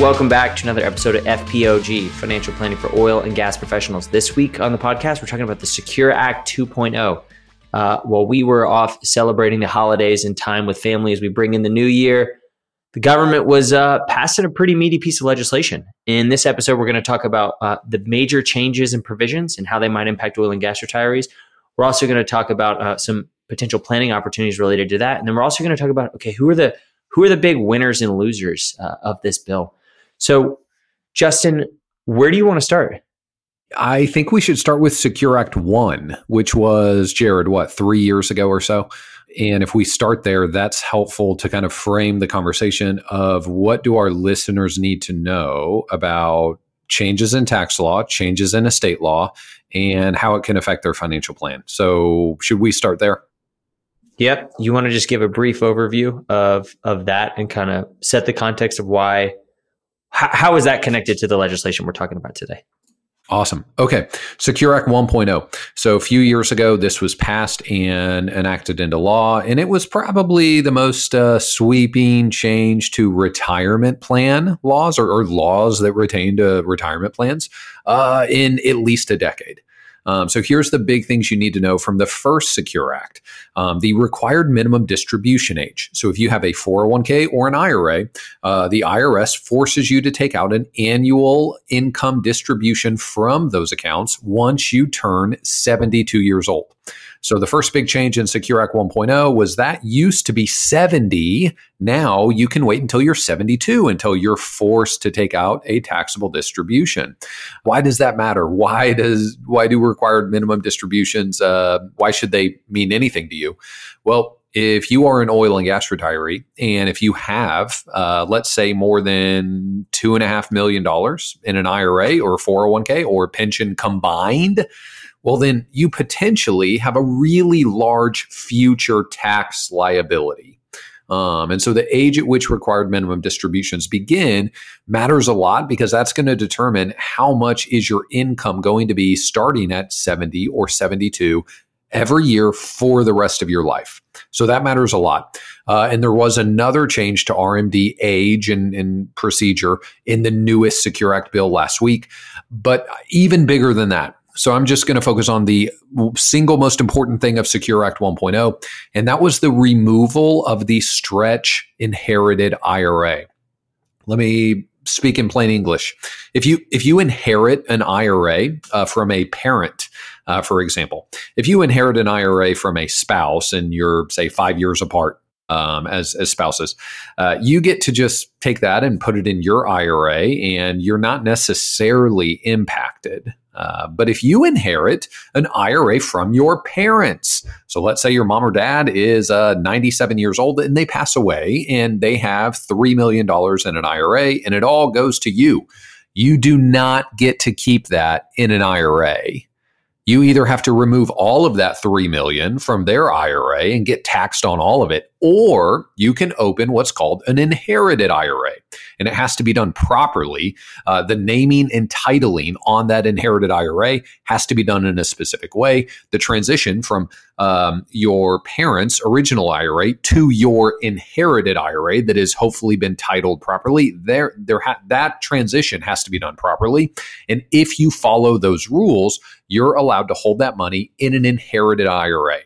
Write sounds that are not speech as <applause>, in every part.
Welcome back to another episode of FPOG, Financial Planning for Oil and Gas Professionals. This week on the podcast, we're talking about the Secure Act 2.0. Uh, while we were off celebrating the holidays and time with family as we bring in the new year, the government was uh, passing a pretty meaty piece of legislation. In this episode, we're going to talk about uh, the major changes and provisions and how they might impact oil and gas retirees. We're also going to talk about uh, some potential planning opportunities related to that, and then we're also going to talk about okay, who are the who are the big winners and losers uh, of this bill? So, Justin, where do you want to start? I think we should start with Secure Act 1, which was, Jared, what, three years ago or so? And if we start there, that's helpful to kind of frame the conversation of what do our listeners need to know about changes in tax law, changes in estate law, and how it can affect their financial plan. So, should we start there? Yep. You want to just give a brief overview of of that and kind of set the context of why how, is that connected to the legislation we're talking about today? Awesome. Okay. Secure Act 1.0. So a few years ago, this was passed and enacted into law, and it was probably the most uh, sweeping change to retirement plan laws or, or laws that retained uh, retirement plans uh, in at least a decade. Um, so here's the big things you need to know from the first Secure Act um, the required minimum distribution age. So if you have a 401k or an IRA, uh, the IRS forces you to take out an annual income distribution from those accounts once you turn 72 years old. So the first big change in Secure Act 1.0 was that used to be 70. Now you can wait until you're 72 until you're forced to take out a taxable distribution. Why does that matter? Why does why do required minimum distributions? Uh, why should they mean anything to you? Well, if you are an oil and gas retiree, and if you have, uh, let's say, more than two and a half million dollars in an IRA or 401k or pension combined, well, then you potentially have a really large future tax liability. Um, and so the age at which required minimum distributions begin matters a lot because that's going to determine how much is your income going to be starting at 70 or 72 every year for the rest of your life. So that matters a lot. Uh, and there was another change to RMD age and, and procedure in the newest Secure Act bill last week. But even bigger than that, so I'm just going to focus on the single most important thing of Secure Act 1.0, and that was the removal of the stretch inherited IRA. Let me speak in plain English. If you if you inherit an IRA uh, from a parent, uh, for example, if you inherit an IRA from a spouse and you're say five years apart, um, as as spouses. Uh, you get to just take that and put it in your IRA, and you're not necessarily impacted. Uh, but if you inherit an IRA from your parents, so let's say your mom or dad is uh, 97 years old and they pass away and they have $3 million in an IRA and it all goes to you, you do not get to keep that in an IRA you either have to remove all of that 3 million from their IRA and get taxed on all of it or you can open what's called an inherited IRA and it has to be done properly. Uh, the naming and titling on that inherited IRA has to be done in a specific way. The transition from um, your parents original IRA to your inherited IRA that has hopefully been titled properly there there ha- that transition has to be done properly. And if you follow those rules you're allowed to hold that money in an inherited IRA.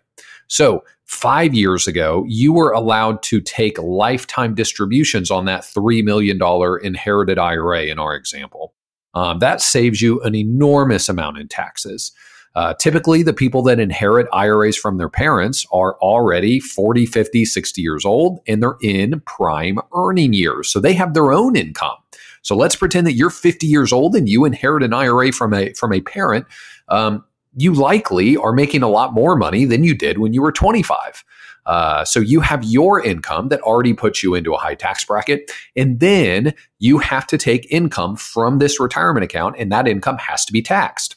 So, five years ago, you were allowed to take lifetime distributions on that $3 million inherited IRA in our example. Um, that saves you an enormous amount in taxes. Uh, typically, the people that inherit IRAs from their parents are already 40, 50, 60 years old, and they're in prime earning years. So they have their own income. So let's pretend that you're 50 years old and you inherit an IRA from a from a parent. Um, you likely are making a lot more money than you did when you were 25. Uh, so you have your income that already puts you into a high tax bracket, and then you have to take income from this retirement account, and that income has to be taxed.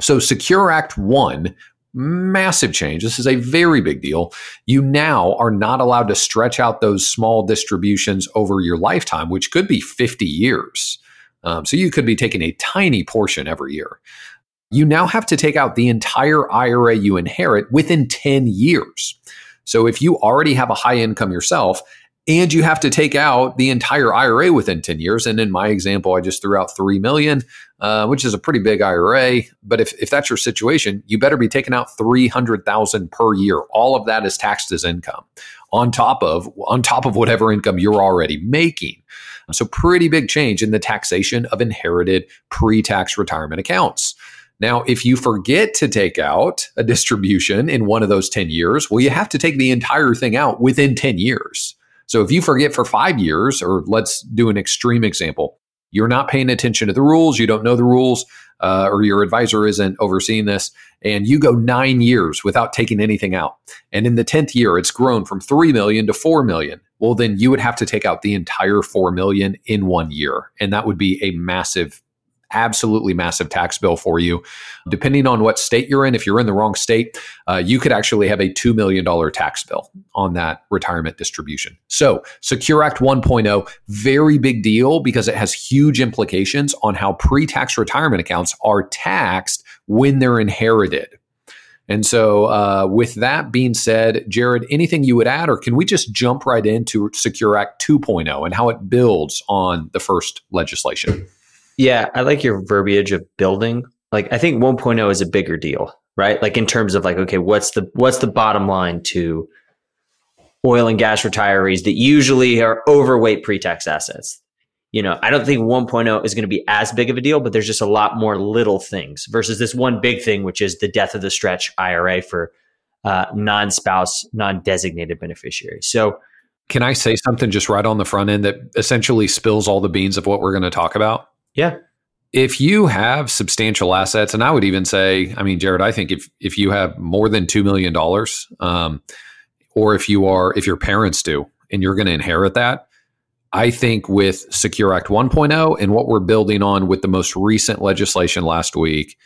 So, Secure Act 1 massive change. This is a very big deal. You now are not allowed to stretch out those small distributions over your lifetime, which could be 50 years. Um, so you could be taking a tiny portion every year. You now have to take out the entire IRA you inherit within 10 years. So if you already have a high income yourself and you have to take out the entire IRA within 10 years. And in my example, I just threw out 3 million, uh, which is a pretty big IRA. But if, if that's your situation, you better be taking out 300,000 per year. All of that is taxed as income on top of, on top of whatever income you're already making. So pretty big change in the taxation of inherited pre-tax retirement accounts. Now, if you forget to take out a distribution in one of those 10 years, well, you have to take the entire thing out within 10 years. So if you forget for five years, or let's do an extreme example, you're not paying attention to the rules, you don't know the rules, uh, or your advisor isn't overseeing this, and you go nine years without taking anything out. And in the 10th year, it's grown from 3 million to 4 million. Well, then you would have to take out the entire 4 million in one year. And that would be a massive absolutely massive tax bill for you. Depending on what state you're in, if you're in the wrong state, uh, you could actually have a $2 million tax bill on that retirement distribution. So, Secure Act 1.0, very big deal because it has huge implications on how pre tax retirement accounts are taxed when they're inherited. And so, uh, with that being said, Jared, anything you would add, or can we just jump right into Secure Act 2.0 and how it builds on the first legislation? Yeah, I like your verbiage of building. Like I think 1.0 is a bigger deal, right? Like in terms of like okay, what's the what's the bottom line to oil and gas retirees that usually are overweight pre-tax assets? You know, I don't think 1.0 is going to be as big of a deal, but there's just a lot more little things versus this one big thing, which is the death of the stretch IRA for uh, non-spouse, non-designated beneficiaries. So, can I say something just right on the front end that essentially spills all the beans of what we're going to talk about? Yeah. If you have substantial assets, and I would even say, I mean, Jared, I think if if you have more than two million dollars, um, or if you are if your parents do, and you're going to inherit that, I think with Secure Act 1.0 and what we're building on with the most recent legislation last week,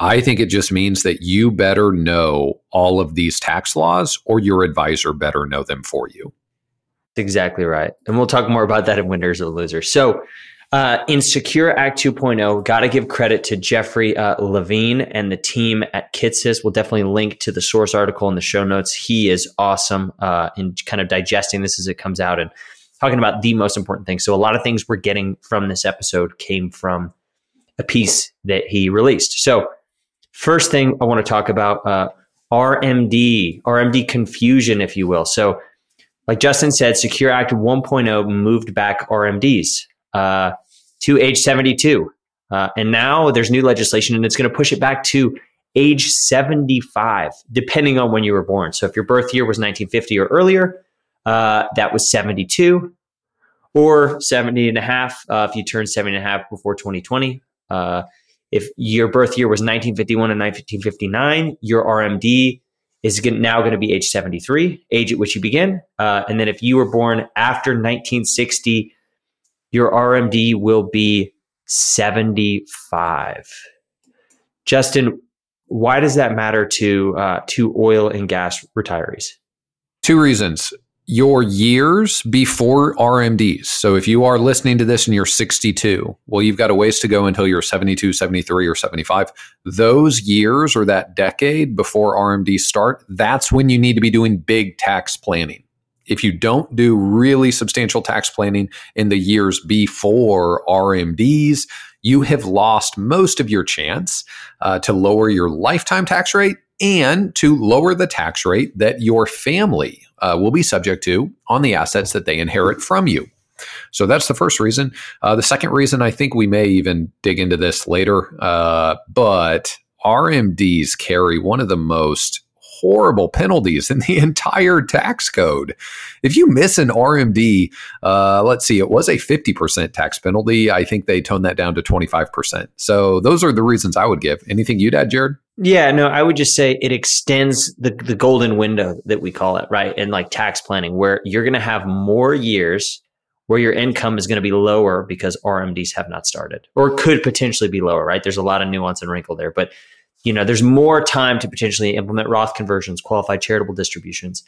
I think it just means that you better know all of these tax laws or your advisor better know them for you. Exactly right. And we'll talk more about that in Winners and Losers. So, uh, in Secure Act 2.0, got to give credit to Jeffrey uh, Levine and the team at Kitces. We'll definitely link to the source article in the show notes. He is awesome uh, in kind of digesting this as it comes out and talking about the most important things. So, a lot of things we're getting from this episode came from a piece that he released. So, first thing I want to talk about uh, RMD, RMD confusion, if you will. So, like Justin said, Secure Act 1.0 moved back RMDs uh, to age 72. Uh, and now there's new legislation and it's going to push it back to age 75, depending on when you were born. So if your birth year was 1950 or earlier, uh, that was 72 or 70 and a half uh, if you turned 70 and a half before 2020. Uh, if your birth year was 1951 and 1959, your RMD is now going to be age 73, age at which you begin. Uh, and then if you were born after 1960 your RMD will be 75. Justin, why does that matter to uh, to oil and gas retirees? Two reasons. Your years before RMDs. So if you are listening to this and you're 62, well, you've got a ways to go until you're 72, 73, or 75. Those years or that decade before RMDs start, that's when you need to be doing big tax planning if you don't do really substantial tax planning in the years before RMDs, you have lost most of your chance uh, to lower your lifetime tax rate and to lower the tax rate that your family uh, will be subject to on the assets that they inherit from you. So that's the first reason. Uh, the second reason, I think we may even dig into this later, uh, but RMDs carry one of the most horrible penalties in the <laughs> entire tax code. If you miss an RMD, uh, let's see, it was a 50% tax penalty. I think they toned that down to 25%. So those are the reasons I would give. Anything you'd add, Jared? Yeah, no, I would just say it extends the, the golden window that we call it, right? And like tax planning, where you're going to have more years where your income is going to be lower because RMDs have not started or could potentially be lower, right? There's a lot of nuance and wrinkle there, but you know, there's more time to potentially implement Roth conversions, qualified charitable distributions,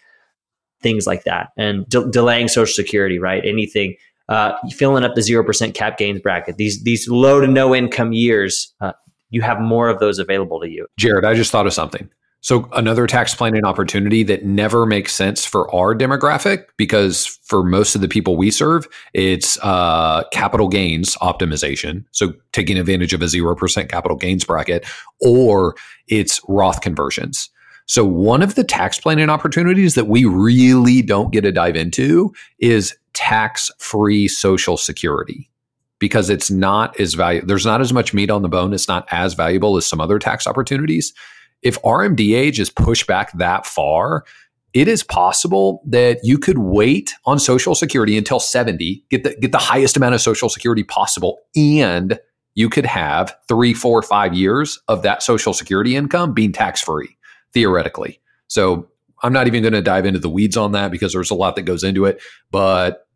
things like that, and de- delaying Social Security, right? Anything, uh, filling up the zero percent cap gains bracket. These these low to no income years, uh, you have more of those available to you. Jared, I just thought of something. So another tax planning opportunity that never makes sense for our demographic because for most of the people we serve, it's uh, capital gains optimization. So taking advantage of a zero percent capital gains bracket, or it's Roth conversions. So one of the tax planning opportunities that we really don't get to dive into is tax free Social Security because it's not as valuable. There's not as much meat on the bone. It's not as valuable as some other tax opportunities if RMD age is pushed back that far, it is possible that you could wait on Social Security until 70, get the get the highest amount of Social Security possible, and you could have three, four, five years of that Social Security income being tax free, theoretically. So I'm not even going to dive into the weeds on that because there's a lot that goes into it, but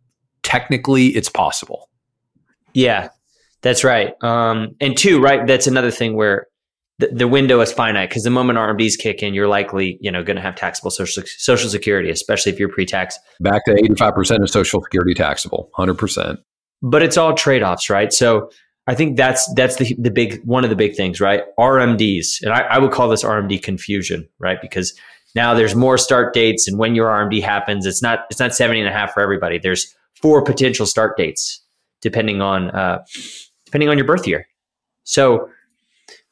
technically it's possible. Yeah, that's right. Um, and two, right? That's another thing where the, the window is finite because the moment RMDs kick in, you're likely you know going to have taxable social social security, especially if you're pre-tax. Back to eighty five percent of social security taxable, hundred percent. But it's all trade offs, right? So I think that's that's the the big one of the big things, right? RMDs, and I, I would call this RMD confusion, right? Because now there's more start dates, and when your RMD happens, it's not it's not 70 and a half for everybody. There's four potential start dates depending on uh, depending on your birth year. So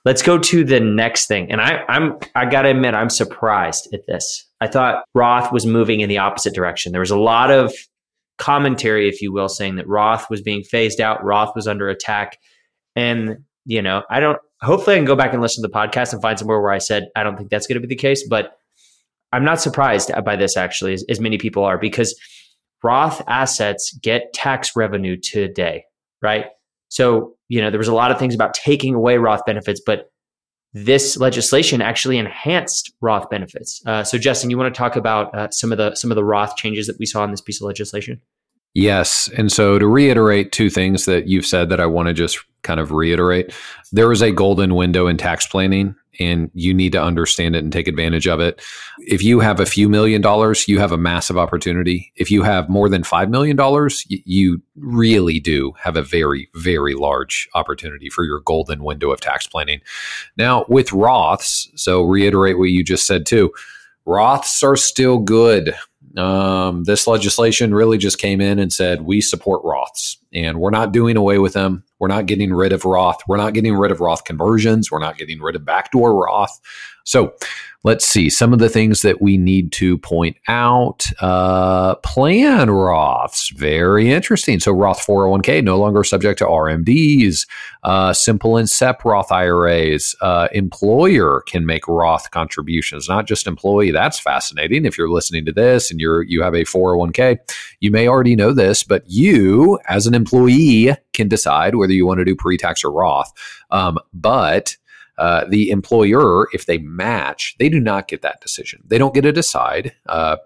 Let's go to the next thing. And I, I'm I gotta admit, I'm surprised at this. I thought Roth was moving in the opposite direction. There was a lot of commentary, if you will, saying that Roth was being phased out, Roth was under attack. And, you know, I don't hopefully I can go back and listen to the podcast and find somewhere where I said I don't think that's gonna be the case, but I'm not surprised by this actually, as, as many people are, because Roth assets get tax revenue today, right? So, you know, there was a lot of things about taking away Roth benefits, but this legislation actually enhanced Roth benefits. Uh, so, Justin, you want to talk about uh, some of the some of the Roth changes that we saw in this piece of legislation? Yes. And so to reiterate two things that you've said that I want to just kind of reiterate, there is a golden window in tax planning and you need to understand it and take advantage of it. If you have a few million dollars, you have a massive opportunity. If you have more than $5 million, you really do have a very, very large opportunity for your golden window of tax planning. Now, with Roths, so reiterate what you just said too, Roths are still good. Um, this legislation really just came in and said we support Roths and we're not doing away with them. We're not getting rid of Roth. We're not getting rid of Roth conversions. We're not getting rid of backdoor Roth. So let's see some of the things that we need to point out. Uh, plan Roths, very interesting. So Roth 401k no longer subject to RMDs. Uh, simple and SEP Roth IRAs. Uh, employer can make Roth contributions, not just employee. That's fascinating. If you're listening to this and you're you have a 401k, you may already know this, but you as an employee can decide whether you want to do pre-tax or Roth. Um, but uh, the employer, if they match, they do not get that decision. They don't get to decide. Uh,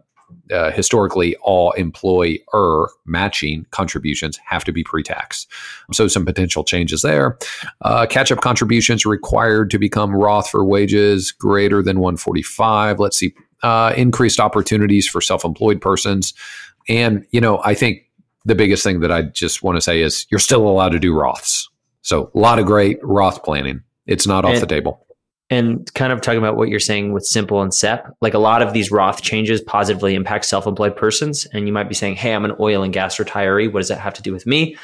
uh, historically, all employer matching contributions have to be pre tax. So, some potential changes there. Uh, catch up contributions required to become Roth for wages greater than 145. Let's see. Uh, increased opportunities for self employed persons. And, you know, I think the biggest thing that I just want to say is you're still allowed to do Roths. So, a lot of great Roth planning. It's not off and, the table. And kind of talking about what you're saying with simple and SEP, like a lot of these Roth changes positively impact self-employed persons. And you might be saying, "Hey, I'm an oil and gas retiree. What does that have to do with me?"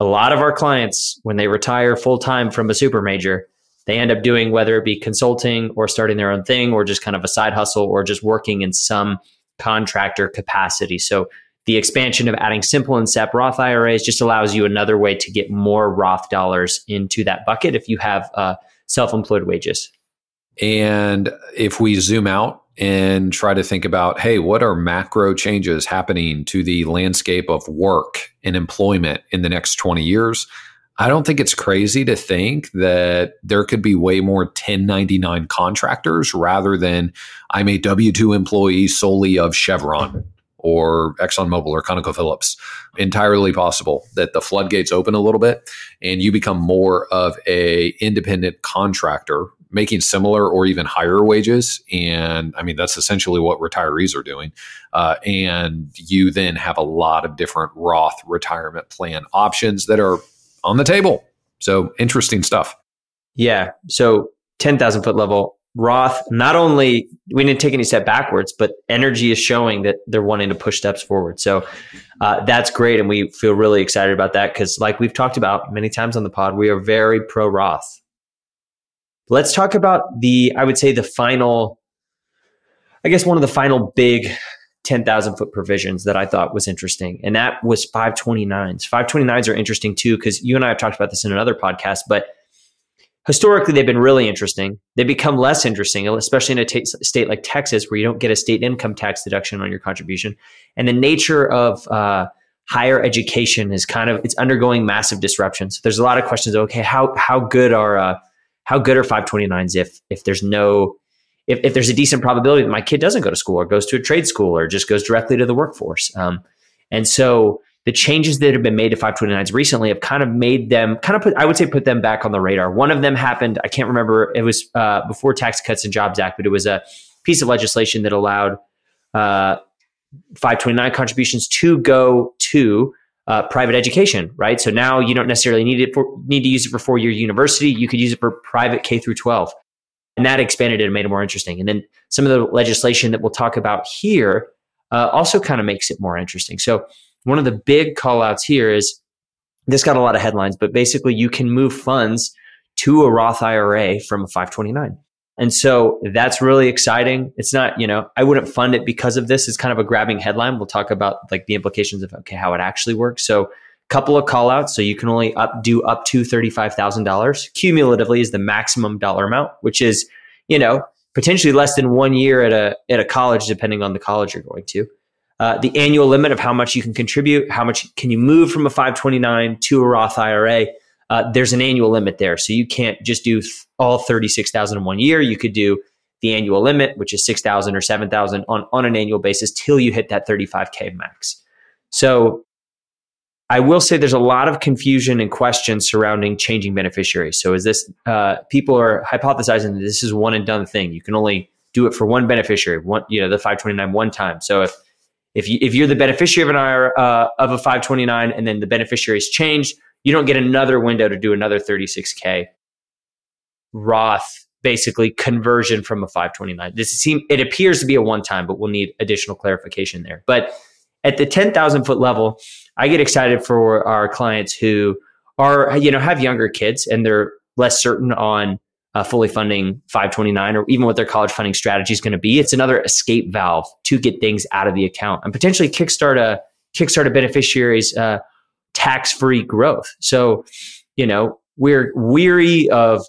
A lot of our clients, when they retire full time from a super major, they end up doing whether it be consulting or starting their own thing or just kind of a side hustle or just working in some contractor capacity. So the expansion of adding simple and SEP Roth IRAs just allows you another way to get more Roth dollars into that bucket if you have uh, self employed wages. And if we zoom out and try to think about, hey, what are macro changes happening to the landscape of work and employment in the next 20 years? I don't think it's crazy to think that there could be way more 1099 contractors rather than I'm a W 2 employee solely of Chevron or ExxonMobil or ConocoPhillips. Entirely possible that the floodgates open a little bit and you become more of a independent contractor making similar or even higher wages. And I mean, that's essentially what retirees are doing. Uh, and you then have a lot of different Roth retirement plan options that are on the table. So interesting stuff. Yeah. So 10,000 foot level, Roth, not only we didn't take any step backwards, but energy is showing that they're wanting to push steps forward. So uh, that's great. And we feel really excited about that because, like we've talked about many times on the pod, we are very pro Roth. Let's talk about the, I would say, the final, I guess, one of the final big 10,000 foot provisions that I thought was interesting. And that was 529s. 529s are interesting too, because you and I have talked about this in another podcast, but historically they've been really interesting. They become less interesting, especially in a t- state like Texas, where you don't get a state income tax deduction on your contribution. And the nature of uh, higher education is kind of it's undergoing massive disruptions. There's a lot of questions. Okay, how how good are uh, how good are 529s if if there's no if, if there's a decent probability that my kid doesn't go to school or goes to a trade school or just goes directly to the workforce. Um, and so the changes that have been made to 529s recently have kind of made them kind of put, I would say, put them back on the radar. One of them happened, I can't remember, it was uh, before Tax Cuts and Jobs Act, but it was a piece of legislation that allowed uh, 529 contributions to go to uh, private education, right? So now you don't necessarily need it for need to use it for four year university. You could use it for private K through 12 and that expanded it and made it more interesting. And then some of the legislation that we'll talk about here uh, also kind of makes it more interesting. So one of the big call outs here is this got a lot of headlines, but basically you can move funds to a Roth IRA from a 529. And so that's really exciting. It's not, you know, I wouldn't fund it because of this. It's kind of a grabbing headline. We'll talk about like the implications of okay, how it actually works. So a couple of call outs. So you can only up do up to $35,000. Cumulatively is the maximum dollar amount, which is, you know, potentially less than one year at a, at a college, depending on the college you're going to. Uh, the annual limit of how much you can contribute, how much can you move from a 529 to a Roth IRA. Uh, there's an annual limit there. So you can't just do th- all 36,000 in one year. You could do the annual limit, which is 6,000 or 7,000 on, on an annual basis till you hit that 35K max. So I will say there's a lot of confusion and questions surrounding changing beneficiaries. So is this uh, people are hypothesizing that this is one and done thing? You can only do it for one beneficiary, one you know the 529 one time. So if if you if you're the beneficiary of an IRA uh, of a 529 and then the beneficiary is changed, you don't get another window to do another 36k Roth basically conversion from a 529. This seem it appears to be a one time, but we'll need additional clarification there. But at the 10,000 foot level, I get excited for our clients who are, you know, have younger kids and they're less certain on uh, fully funding 529 or even what their college funding strategy is going to be. It's another escape valve to get things out of the account and potentially kickstart a kickstart a beneficiary's uh, tax-free growth. So, you know, we're weary of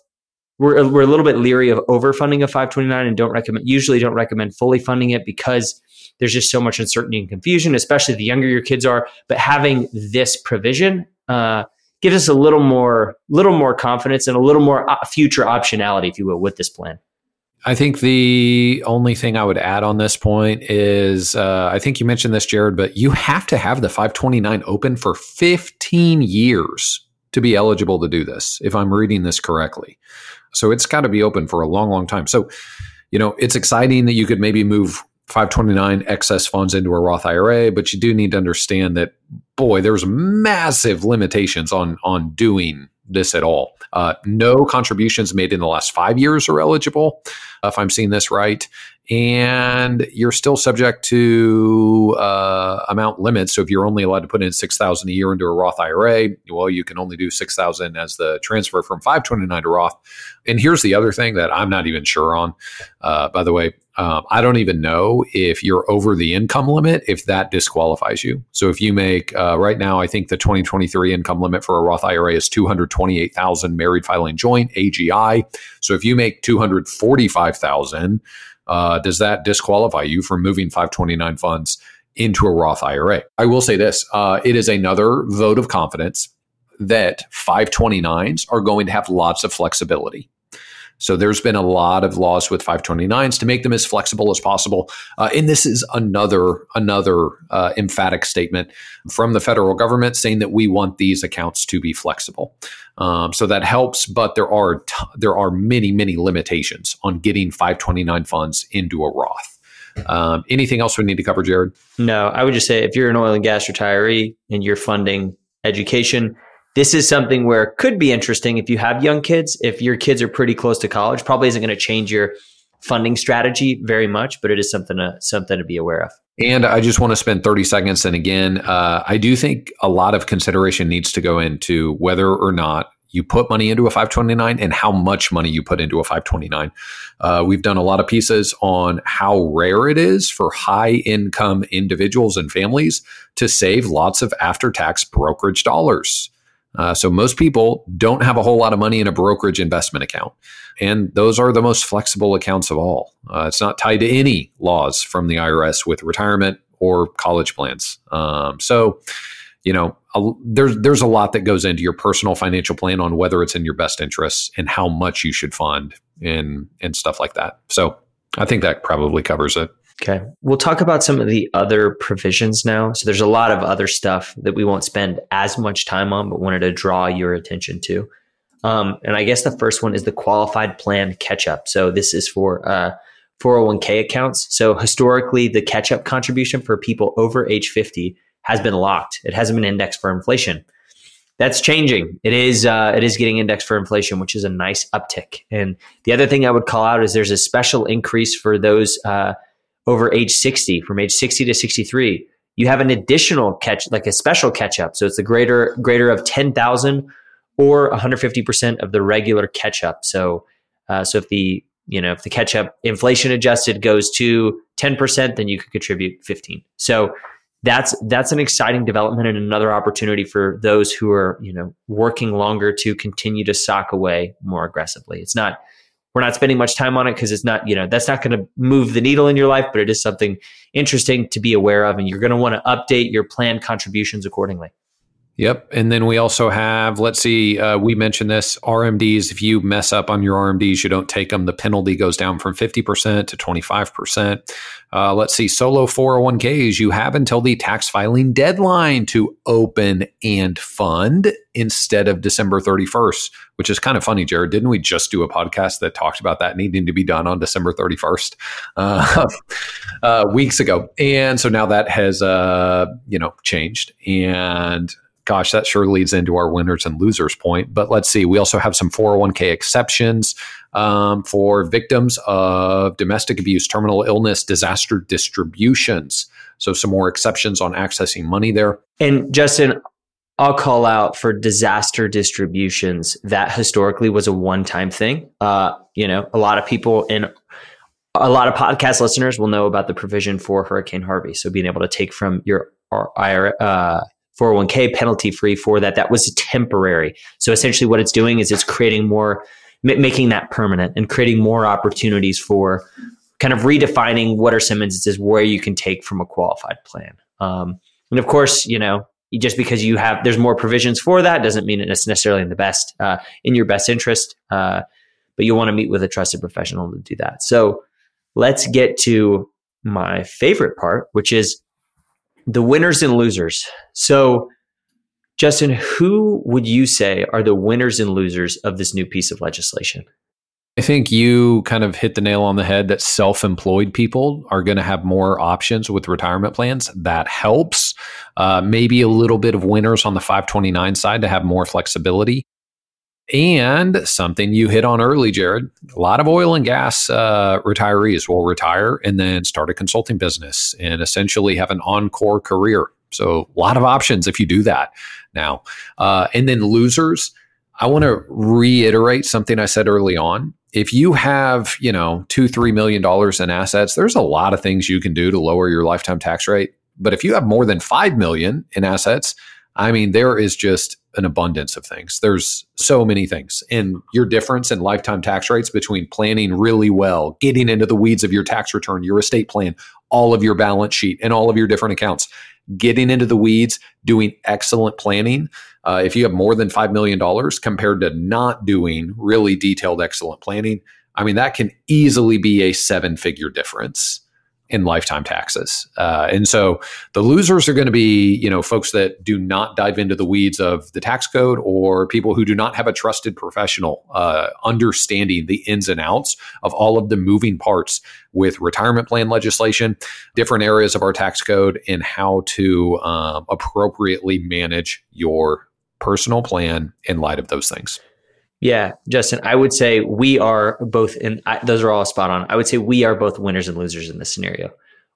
we're, we're a little bit leery of overfunding a 529 and don't recommend usually don't recommend fully funding it because there's just so much uncertainty and confusion, especially the younger your kids are. But having this provision uh, gives us a little more, little more confidence and a little more uh, future optionality, if you will, with this plan. I think the only thing I would add on this point is uh, I think you mentioned this, Jared, but you have to have the 529 open for 15 years to be eligible to do this, if I'm reading this correctly. So it's got to be open for a long, long time. So, you know, it's exciting that you could maybe move 529 excess funds into a Roth IRA, but you do need to understand that boy, there's massive limitations on on doing this at all. Uh, no contributions made in the last five years are eligible, if I'm seeing this right and you're still subject to uh, amount limits. So if you're only allowed to put in six thousand a year into a Roth IRA, well, you can only do six thousand as the transfer from five twenty nine to Roth. And here's the other thing that I'm not even sure on. Uh, by the way, um, I don't even know if you're over the income limit if that disqualifies you. So if you make uh, right now, I think the 2023 income limit for a Roth IRA is 228,000 married filing joint AGI. So if you make 245,000 uh, does that disqualify you from moving 529 funds into a Roth IRA? I will say this uh, it is another vote of confidence that 529s are going to have lots of flexibility. So there's been a lot of laws with 529s to make them as flexible as possible. Uh, and this is another another uh, emphatic statement from the federal government saying that we want these accounts to be flexible. Um, so that helps, but there are t- there are many many limitations on getting 529 funds into a Roth. Um, anything else we need to cover, Jared? No, I would just say if you're an oil and gas retiree and you're funding education, this is something where it could be interesting if you have young kids. If your kids are pretty close to college, probably isn't going to change your funding strategy very much, but it is something to something to be aware of. And I just want to spend 30 seconds. And again, uh, I do think a lot of consideration needs to go into whether or not you put money into a 529 and how much money you put into a 529. Uh, we've done a lot of pieces on how rare it is for high income individuals and families to save lots of after tax brokerage dollars. Uh, so most people don't have a whole lot of money in a brokerage investment account. And those are the most flexible accounts of all. Uh, it's not tied to any laws from the IRS with retirement or college plans. Um, so, you know, a, there's there's a lot that goes into your personal financial plan on whether it's in your best interests and how much you should fund and and stuff like that. So, I think that probably covers it. Okay. We'll talk about some of the other provisions now. So there's a lot of other stuff that we won't spend as much time on, but wanted to draw your attention to. Um, and I guess the first one is the qualified plan catch up. So this is for uh, 401k accounts. So historically, the catch up contribution for people over age 50 has been locked. It hasn't been indexed for inflation. That's changing. It is uh, it is getting indexed for inflation, which is a nice uptick. And the other thing I would call out is there's a special increase for those uh, over age 60, from age 60 to 63, you have an additional catch, like a special catch up. So it's the greater greater of 10,000 or 150% of the regular catch up. So, uh, so if the you know if the catch up inflation adjusted goes to 10%, then you could contribute 15. So that's that's an exciting development and another opportunity for those who are you know working longer to continue to sock away more aggressively. It's not we're not spending much time on it because it's not, you know, that's not going to move the needle in your life, but it is something interesting to be aware of. And you're going to want to update your planned contributions accordingly. Yep. And then we also have, let's see, uh, we mentioned this RMDs. If you mess up on your RMDs, you don't take them, the penalty goes down from 50% to 25%. Uh, let's see, solo 401ks, you have until the tax filing deadline to open and fund instead of December 31st, which is kind of funny, Jared. Didn't we just do a podcast that talked about that needing to be done on December 31st <laughs> uh, weeks ago? And so now that has, uh, you know, changed. And gosh, that sure leads into our winners and losers point. But let's see, we also have some 401k exceptions um, for victims of domestic abuse, terminal illness, disaster distributions. So some more exceptions on accessing money there. And Justin, I'll call out for disaster distributions that historically was a one time thing. Uh, you know, a lot of people in a lot of podcast listeners will know about the provision for Hurricane Harvey. So being able to take from your IRA, uh, 401k penalty free for that. That was temporary. So essentially, what it's doing is it's creating more, making that permanent and creating more opportunities for kind of redefining what are some instances where you can take from a qualified plan. Um, and of course, you know, just because you have there's more provisions for that doesn't mean it's necessarily in the best uh, in your best interest. Uh, but you want to meet with a trusted professional to do that. So let's get to my favorite part, which is the winners and losers. So, Justin, who would you say are the winners and losers of this new piece of legislation? I think you kind of hit the nail on the head that self employed people are going to have more options with retirement plans. That helps. Uh, maybe a little bit of winners on the 529 side to have more flexibility. And something you hit on early, Jared, a lot of oil and gas uh, retirees will retire and then start a consulting business and essentially have an encore career. So, a lot of options if you do that now. Uh, and then losers, I want to reiterate something I said early on. If you have, you know, two, three million dollars in assets, there's a lot of things you can do to lower your lifetime tax rate. But if you have more than five million in assets, I mean, there is just an abundance of things. There's so many things. And your difference in lifetime tax rates between planning really well, getting into the weeds of your tax return, your estate plan, all of your balance sheet, and all of your different accounts, getting into the weeds, doing excellent planning. Uh, if you have more than $5 million compared to not doing really detailed, excellent planning, I mean, that can easily be a seven figure difference in lifetime taxes. Uh, and so the losers are going to be, you know, folks that do not dive into the weeds of the tax code or people who do not have a trusted professional uh, understanding the ins and outs of all of the moving parts with retirement plan legislation, different areas of our tax code, and how to um, appropriately manage your personal plan in light of those things. Yeah, Justin, I would say we are both in I, those are all spot on. I would say we are both winners and losers in this scenario.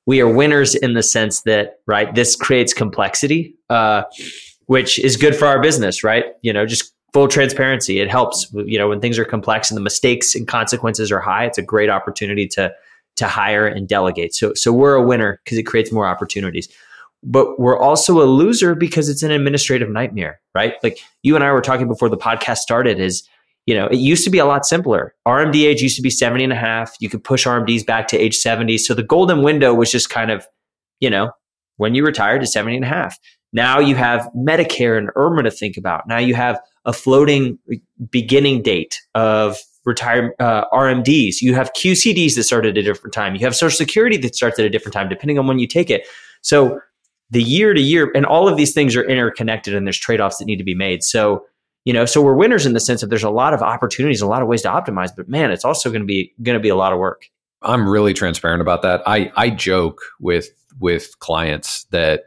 We are winners in the sense that, right, this creates complexity, uh, which is good for our business, right? You know, just full transparency. It helps, you know, when things are complex and the mistakes and consequences are high, it's a great opportunity to to hire and delegate. So so we're a winner because it creates more opportunities. But we're also a loser because it's an administrative nightmare, right? Like you and I were talking before the podcast started is you know, it used to be a lot simpler. RMD age used to be 70 and a half. You could push RMDs back to age 70. So the golden window was just kind of, you know, when you retired to 70 and a half. Now you have Medicare and IRMAA to think about. Now you have a floating beginning date of retire uh, RMDs. You have QCDs that start at a different time. You have Social Security that starts at a different time, depending on when you take it. So the year to year, and all of these things are interconnected, and there's trade offs that need to be made. So you know so we're winners in the sense that there's a lot of opportunities a lot of ways to optimize but man it's also going to be going to be a lot of work i'm really transparent about that i i joke with with clients that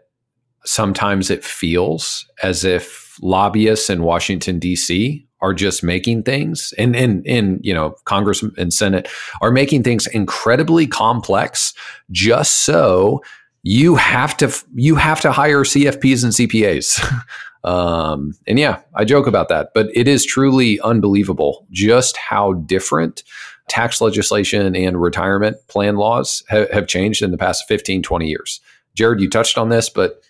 sometimes it feels as if lobbyists in washington d.c are just making things and in in you know congress and senate are making things incredibly complex just so you have to you have to hire cfps and cpas <laughs> Um, and yeah, I joke about that, but it is truly unbelievable just how different tax legislation and retirement plan laws ha- have changed in the past 15, 20 years. Jared, you touched on this, but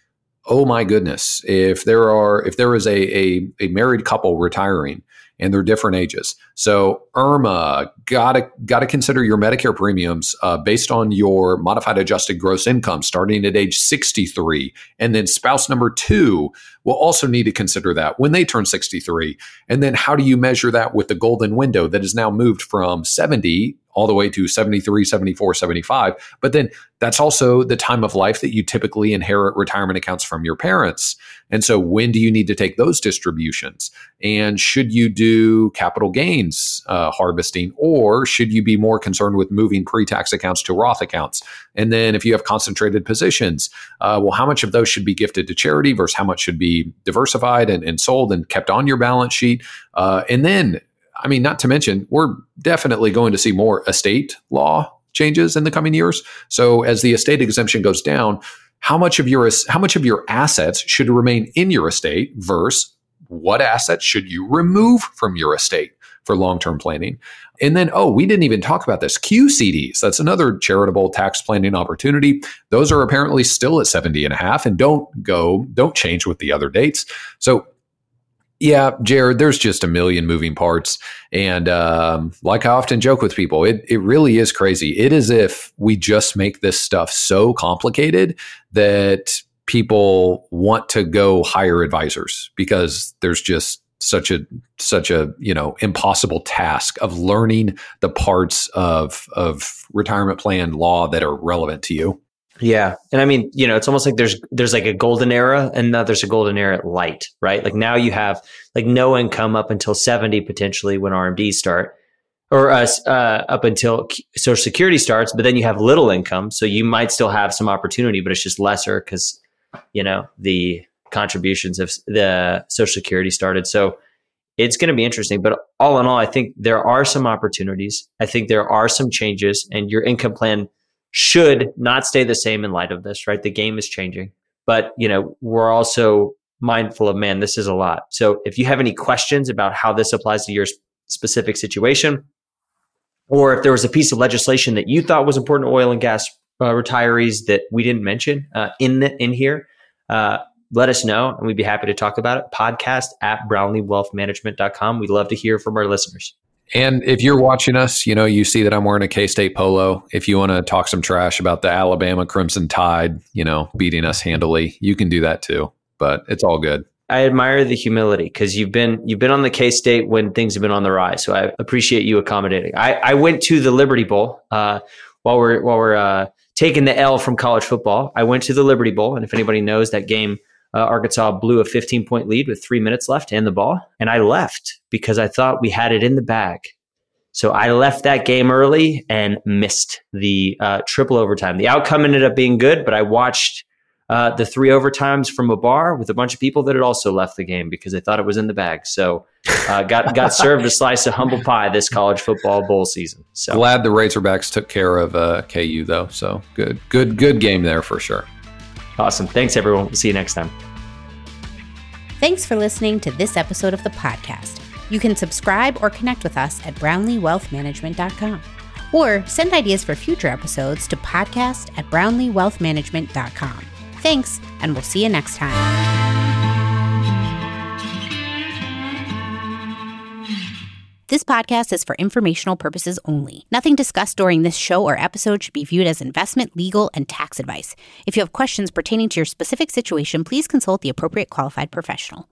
oh my goodness, if there are if there is a, a, a married couple retiring and they're different ages. So IRMAA, gotta gotta consider your Medicare premiums uh, based on your modified adjusted gross income starting at age 63, and then spouse number two will also need to consider that when they turn 63. And then how do you measure that with the golden window that is now moved from 70 all the way to 73, 74, 75. But then that's also the time of life that you typically inherit retirement accounts from your parents. And so when do you need to take those distributions? And should you do capital gains uh, harvesting or should you be more concerned with moving pre tax accounts to Roth accounts? And then if you have concentrated positions, uh, well, how much of those should be gifted to charity versus how much should be diversified and, and sold and kept on your balance sheet. Uh, and then, I mean, not to mention, we're definitely going to see more estate law changes in the coming years. So as the estate exemption goes down, how much of your how much of your assets should remain in your estate versus what assets should you remove from your estate for long-term planning? And then, oh, we didn't even talk about this QCDs. That's another charitable tax planning opportunity. Those are apparently still at 70 and a half and don't go, don't change with the other dates. So, yeah, Jared, there's just a million moving parts. And um, like I often joke with people, it, it really is crazy. It is if we just make this stuff so complicated that people want to go hire advisors because there's just such a such a you know impossible task of learning the parts of of retirement plan law that are relevant to you yeah and i mean you know it's almost like there's there's like a golden era and now there's a golden era at light right like now you have like no income up until 70 potentially when rmds start or uh, uh, up until social security starts but then you have little income so you might still have some opportunity but it's just lesser because you know the contributions of the Social Security started. So it's going to be interesting. But all in all, I think there are some opportunities. I think there are some changes, and your income plan should not stay the same in light of this, right? The game is changing. But, you know, we're also mindful of, man, this is a lot. So if you have any questions about how this applies to your specific situation, or if there was a piece of legislation that you thought was important to oil and gas uh, retirees that we didn't mention uh, in the, in here, uh, let us know and we'd be happy to talk about it. Podcast at brownleewealthmanagement.com. We'd love to hear from our listeners. And if you're watching us, you know, you see that I'm wearing a K State polo. If you want to talk some trash about the Alabama Crimson Tide, you know, beating us handily, you can do that too. But it's all good. I admire the humility because you've been you've been on the K State when things have been on the rise. So I appreciate you accommodating. I, I went to the Liberty Bowl uh, while we're while we're uh, taking the L from college football. I went to the Liberty Bowl, and if anybody knows that game, uh, Arkansas blew a 15 point lead with three minutes left and the ball, and I left because I thought we had it in the bag. So I left that game early and missed the uh, triple overtime. The outcome ended up being good, but I watched uh, the three overtimes from a bar with a bunch of people that had also left the game because they thought it was in the bag. So uh, got got <laughs> served a slice of humble pie this college football bowl season. So glad the Razorbacks took care of uh, KU though. So good, good, good game there for sure. Awesome. Thanks everyone. We'll see you next time. Thanks for listening to this episode of the podcast. You can subscribe or connect with us at brownleewealthmanagement.com or send ideas for future episodes to podcast at brownleewealthmanagement.com. Thanks, and we'll see you next time. This podcast is for informational purposes only. Nothing discussed during this show or episode should be viewed as investment, legal, and tax advice. If you have questions pertaining to your specific situation, please consult the appropriate qualified professional.